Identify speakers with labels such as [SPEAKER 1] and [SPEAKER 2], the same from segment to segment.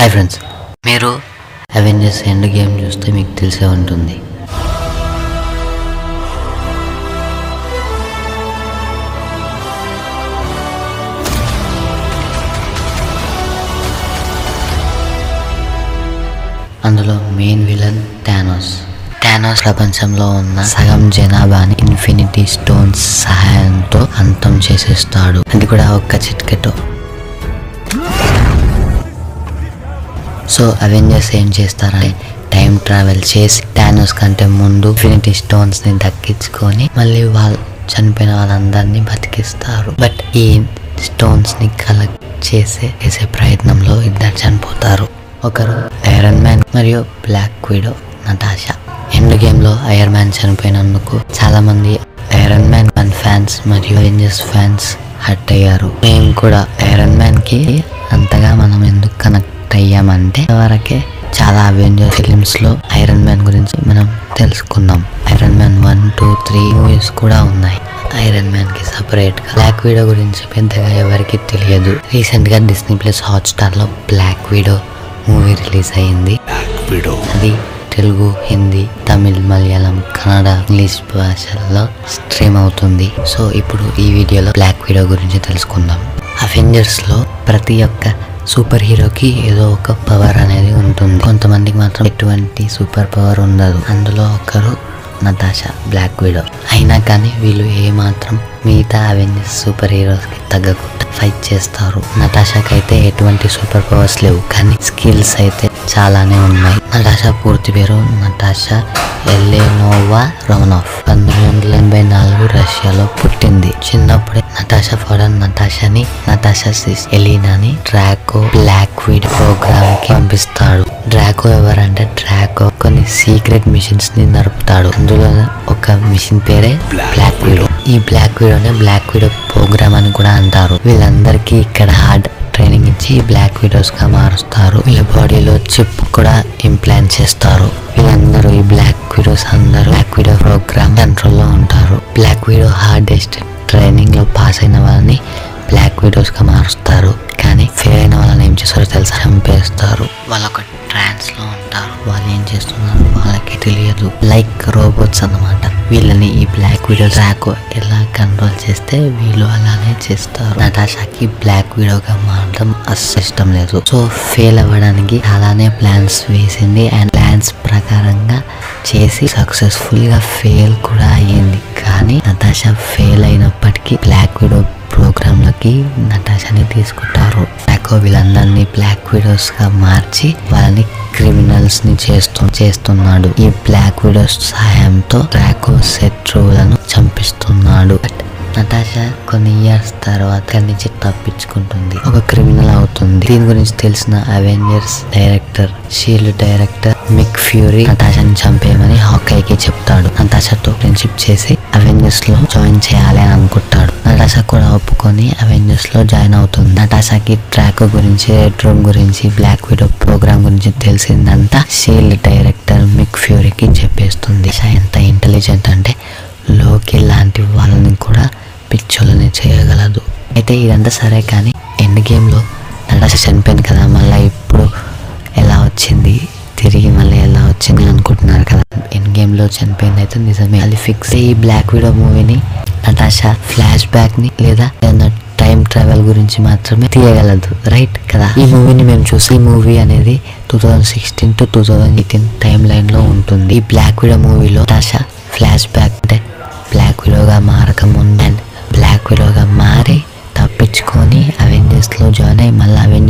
[SPEAKER 1] Hi friends మీరు Avengers end game చూస్తే మీకు తెలిసే ఉంటుంది. అందులో మెయిన్ విలన్ థానోస్ థానోస్ ప్రపంచంలో ఉన్న సగం జనాభాని ఇన్ఫినిటీ స్టోన్స్ సహాయంతో అంతం చేసేస్తాడు. అది కూడా ఒక్క చిట్కెతో. సో అవెంజర్స్ ఏం చేస్తారంటే టైం ట్రావెల్ చేసి టానోస్ కంటే ముందు ఇన్ఫినిటీ స్టోన్స్ని దక్కించుకొని మళ్ళీ వాళ్ళు చనిపోయిన వాళ్ళందరినీ బతికిస్తారు. బట్ ఈ స్టోన్స్ని కలెక్ట్ చేసే చేసే ప్రయత్నంలో ఇద్దరు చనిపోతారు. ఒకరు ఐరన్ మ్యాన్ మరియు బ్లాక్ విడో నటాషా ఎండ్ గేమ్లో ఐరన్ మ్యాన్ చనిపోయినందుకు చాలా మంది ఐరన్ మ్యాన్ వన్ ఫ్యాన్స్ మరియు అవెంజర్స్ ఫ్యాన్స్ హర్ట్ అయ్యారు. మేము కూడా ఐరన్ మ్యాన్కి అంతగా మనం ఎందుకు కనెక్ట్ అయ్యామంటే వరకే చాలా అవెంజర్ ఫిలిమ్స్లో ఐరన్ మ్యాన్ గురించి మనం తెలుసుకుందాం iron man one two three movies కూడా ఉన్నాయి. ఐరన్ మ్యాన్కి సపరేట్గా బ్లాక్ వీడో గురించి పెద్దగా ఎవరికి తెలియదు. రీసెంట్గా డిస్నీ ప్లస్ హాట్స్టార్లో బ్లాక్ వీడో మూవీ రిలీజ్ అయింది. అది తెలుగు హిందీ తమిళ్ మలయాళం కన్నడ ఇంగ్లీష్ భాషల్లో స్ట్రీమ్ అవుతుంది. సో ఇప్పుడు ఈ వీడియోలో బ్లాక్ వీడియో గురించి తెలుసుకుందాం. అవెంజర్స్లో ప్రతి ఒక్క సూపర్ హీరోకి ఏదో ఒక పవర్ అనేది ఉంటుంది. కొంతమందికి మాత్రం ఎటువంటి సూపర్ పవర్ ఉండదు. అందులో ఒకరు నతాషా బ్లాక్ విడో. అయినా కానీ వీళ్ళు ఏమాత్రం మిగతా అవెంజర్స్ సూపర్ హీరోస్కి తగ్గకుండా ఫైట్ చేస్తారు. నటాషాకి అయితే ఎటువంటి సూపర్ పవర్స్ లేవు. కానీ స్కిల్స్ అయితే చాలానే ఉన్నాయి. నటాషా పూర్తి పేరు నటాషా ఎల్లెనోవా రోమనోఫ్ పంతొమ్మిది వందల ఎనభై నాలుగు రష్యాలో పుట్టి చిన్నప్పుడే నటాషా ఫోడన్ నటాషాని నటాషా సిస్ ఎలీనాని డ్రాకో బ్లాక్ వీడ్ ప్రోగ్రామ్కి పంపిస్తాడు. డ్రాకో ఎవరంటే డ్రాకో కొన్ని సీక్రెట్ మిషన్స్ని నడుపుతాడు. అందులో ఒక మిషన్ పేరే బ్లాక్ వీడో ఈ బ్లాక్ వీడోనే బ్లాక్ వీడో ప్రోగ్రామ్ అని కూడా అంటారు. వీళ్ళందరికీ ఇక్కడ హార్డ్ ట్రైనింగ్ ఇచ్చి బ్లాక్ వీడోస్గా మారుస్తారు. వీళ్ళ బాడీలో చిప్ కూడా ఇంప్లాంట్ చేస్తారు. వీళ్ళందరూ ఈ బ్లాక్ వీడోస్ అందరూ బ్లాక్ వీడియో ప్రోగ్రామ్ కంట్రోల్లో ఉంటారు. బ్లాక్ వీడో హార్డెస్ట్ ట్రైనింగ్లో పాస్ అయిన వాళ్ళని బ్లాక్ వీడియోస్గా మారుస్తారు. కానీ ఫెయిల్ అయిన వాళ్ళని ఏం చేస్తారో తెలుసా? చంపేస్తారు. వాళ్ళు ఒక ట్రాన్స్లో ఉంటారు. వాళ్ళు ఏం చేస్తున్నారు వాళ్ళకి తెలియదు. లైక్ రోబోట్స్ అన్నమాట. వీళ్ళని ఈ బ్లాక్ వీడియో ట్రాక్ ఎలా కంట్రోల్ చేస్తే వీళ్ళు అలానే చేస్తారు. నటాషాకి బ్లాక్ వీడియోగా మారడం అస్సలు ఇష్టం లేదు. సో ఫెయిల్ అవ్వడానికి అలానే ప్లాన్స్ వేసింది. అండ్ ప్లాన్స్ ప్రకారంగా చేసి సక్సెస్ఫుల్గా ఫెయిల్ కూడా అయ్యింది. కానీ నటాషా ఫెయిల్ అయినప్పటికీ బ్లాక్ విడో ప్రోగ్రామ్లోకి నటాషాని తీసుకుంటారు. డ్రాకో వీళ్ళందరినీ బ్లాక్ విడోస్గా మార్చి వాళ్ళని క్రిమినల్స్ని చేస్తూ చేస్తున్నాడు. ఈ బ్లాక్ విడోస్ సహాయంతో డ్రాకో శత్రువులను చంపిస్తున్నాడు. బట్ నటాషా కొన్ని ఇయర్స్ తర్వాత అక్కడి నుంచి తప్పించుకుంటుంది ఒక క్రిమినల్ అవుతుంది. దీని గురించి తెలిసిన Avengers director SHIELD director Nick Fury నటాషాని చంపేయమని హాకైకి చెప్తాడు. నటాషాతో ఫ్రెండ్షిప్ చేసి అవెంజర్స్లో జాయిన్ చేయాలి అని అనుకుంటాడు. నటాషా కూడా ఒప్పుకొని అవెంజర్స్లో జాయిన్ అవుతుంది. నటాషాకి ట్రాక్ గురించి రెడ్ రూమ్ గురించి బ్లాక్ విడో ప్రోగ్రామ్ గురించి తెలిసిందంతా షీల్డ్ డైరెక్టర్ మిక్ ఫ్యూరీకి చెప్పేస్తుంది. ఎంత ఇంటెలిజెంట్ పిచ్చోళ్ళని చేయగలదు. అయితే ఇదంతా సరే కానీ ఎండ్ గేమ్లో నటాషా చనిపోయింది కదా మళ్ళీ ఇప్పుడు ఎలా వచ్చింది? తిరిగి మళ్ళీ ఎలా వచ్చింది అనుకుంటున్నారు కదా. ఎండ్ గేమ్లో చనిపోయింది అయితే నిజమే. అది ఫిక్స్ ఈ బ్లాక్ వీడో మూవీని నటాషా ఫ్లాష్ బ్యాక్ని లేదా ఏదైనా టైం ట్రావెల్ గురించి మాత్రమే తీయగలదు. రైట్ కదా? ఈ మూవీని మేము చూసి ఈ మూవీ అనేది two thousand sixteen to two thousand eighteen time లైన్లో ఉంటుంది. ఈ బ్లాక్ వీడో మూవీలో నటాషా ఫ్లాష్ బ్యాక్ అంటే బ్లాక్ విడోగా మార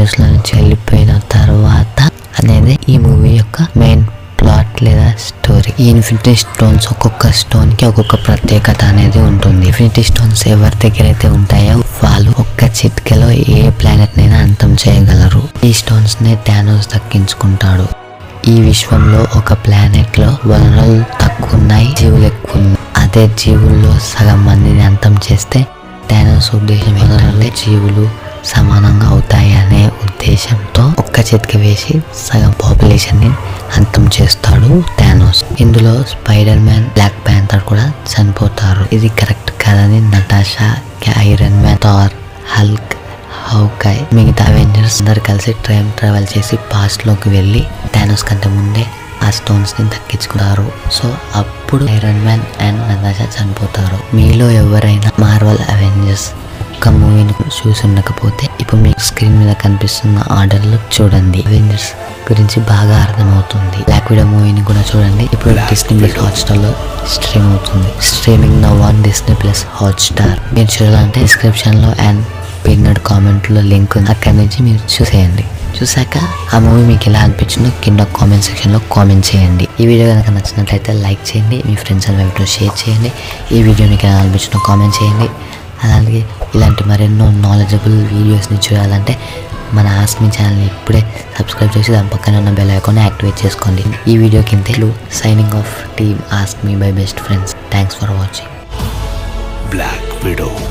[SPEAKER 1] అవెంజర్స్లో నుంచి వెళ్ళిపోయిన తర్వాత అనేది ఈ మూవీ యొక్క మెయిన్ ప్లాట్ లేదా స్టోరీ ఈ ఇన్ఫినిటీ స్టోన్స్ ఒక్కొక్క స్టోన్కి ఒక్కొక్క ప్రత్యేకత అనేది ఉంటుంది. ఇన్ఫినిటీ స్టోన్స్ ఎవరి దగ్గర అయితే ఉంటాయో వాళ్ళు ఒక్క చిట్కెలో ఏ ప్లానెట్ నైనా అంతం చేయగలరు. ఈ స్టోన్స్ని టానోస్ దక్కించుకుంటాడు. ఈ విశ్వంలో ఒక ప్లానెట్లో వనరులు తక్కువ ఉన్నాయి జీవులు ఎక్కువ ఉన్నాయి అదే జీవుల్లో సగం మందిని అంతం చేస్తే టానోస్ ఉద్దేశం ఏంటంటే జీవులు సమానంగా అవుతాయి అనే ఉద్దేశంతో ఒక్క చితికి వేసి సగం పాపులేషన్ని అంతం చేస్తాడు థానోస్. ఇందులో స్పైడర్ మ్యాన్ బ్లాక్ ప్యాంథర్ కూడా చనిపోతారు. ఇది కరెక్ట్ కాదని Natasha iron man Thor Hulk Hawkeye మిగతా అవెంజర్స్ అందరు కలిసి టైం ట్రావెల్ చేసి పాస్ట్లోకి వెళ్ళి థానోస్ కంటే ముందే ఆ స్టోన్స్ని దక్కించుకున్నారు సో అప్పుడు ఐరన్ మ్యాన్ అండ్ నదాషా చనిపోతారు. మీలో ఎవరైనా మార్వల్ అవెంజర్స్ ఒక మూవీని చూసి ఉండకపోతే ఇప్పుడు మీకు స్క్రీన్ మీద కనిపిస్తున్న ఆర్డర్లు చూడండి. అవెంజర్స్ గురించి బాగా అర్థమవుతుంది. బ్లాక్ విడో మూవీని కూడా చూడండి. ఇప్పుడు డిస్నీ ప్లస్ హాట్స్టార్లో స్ట్రీమ్ అవుతుంది. Streaming now on Disney plus Hotstar మీరు చూడాలంటే డిస్క్రిప్షన్లో అండ్ పిన్నడ్ కామెంట్లో లింక్ ఉంది. అక్కడి నుంచి మీరు చూసేయండి. చూసాక ఆ మూవీ మీకు ఎలా అనిపించిందో కింద కామెంట్ సెక్షన్లో కామెంట్ చేయండి. ఈ వీడియో కనుక నచ్చినట్లయితే లైక్ చేయండి. మీ ఫ్రెండ్స్ అండ్ ఫ్యామిలీతో షేర్ చేయండి. ఈ వీడియో మీకు ఎలా అనిపించిందో కామెంట్ చేయండి. అలాగే ఇలాంటి మరెన్నో నాలెడ్జబుల్ వీడియోస్ని చూడాలంటే మన ఆస్మి ఛానల్ని ఇప్పుడే సబ్స్క్రైబ్ చేసి దాని పక్కన ఉన్న బెల్ ఐకాన్ యాక్టివేట్ చేసుకోండి. ఈ వీడియో కింద signing off team ask me bye best friends thanks for watching
[SPEAKER 2] black Widow.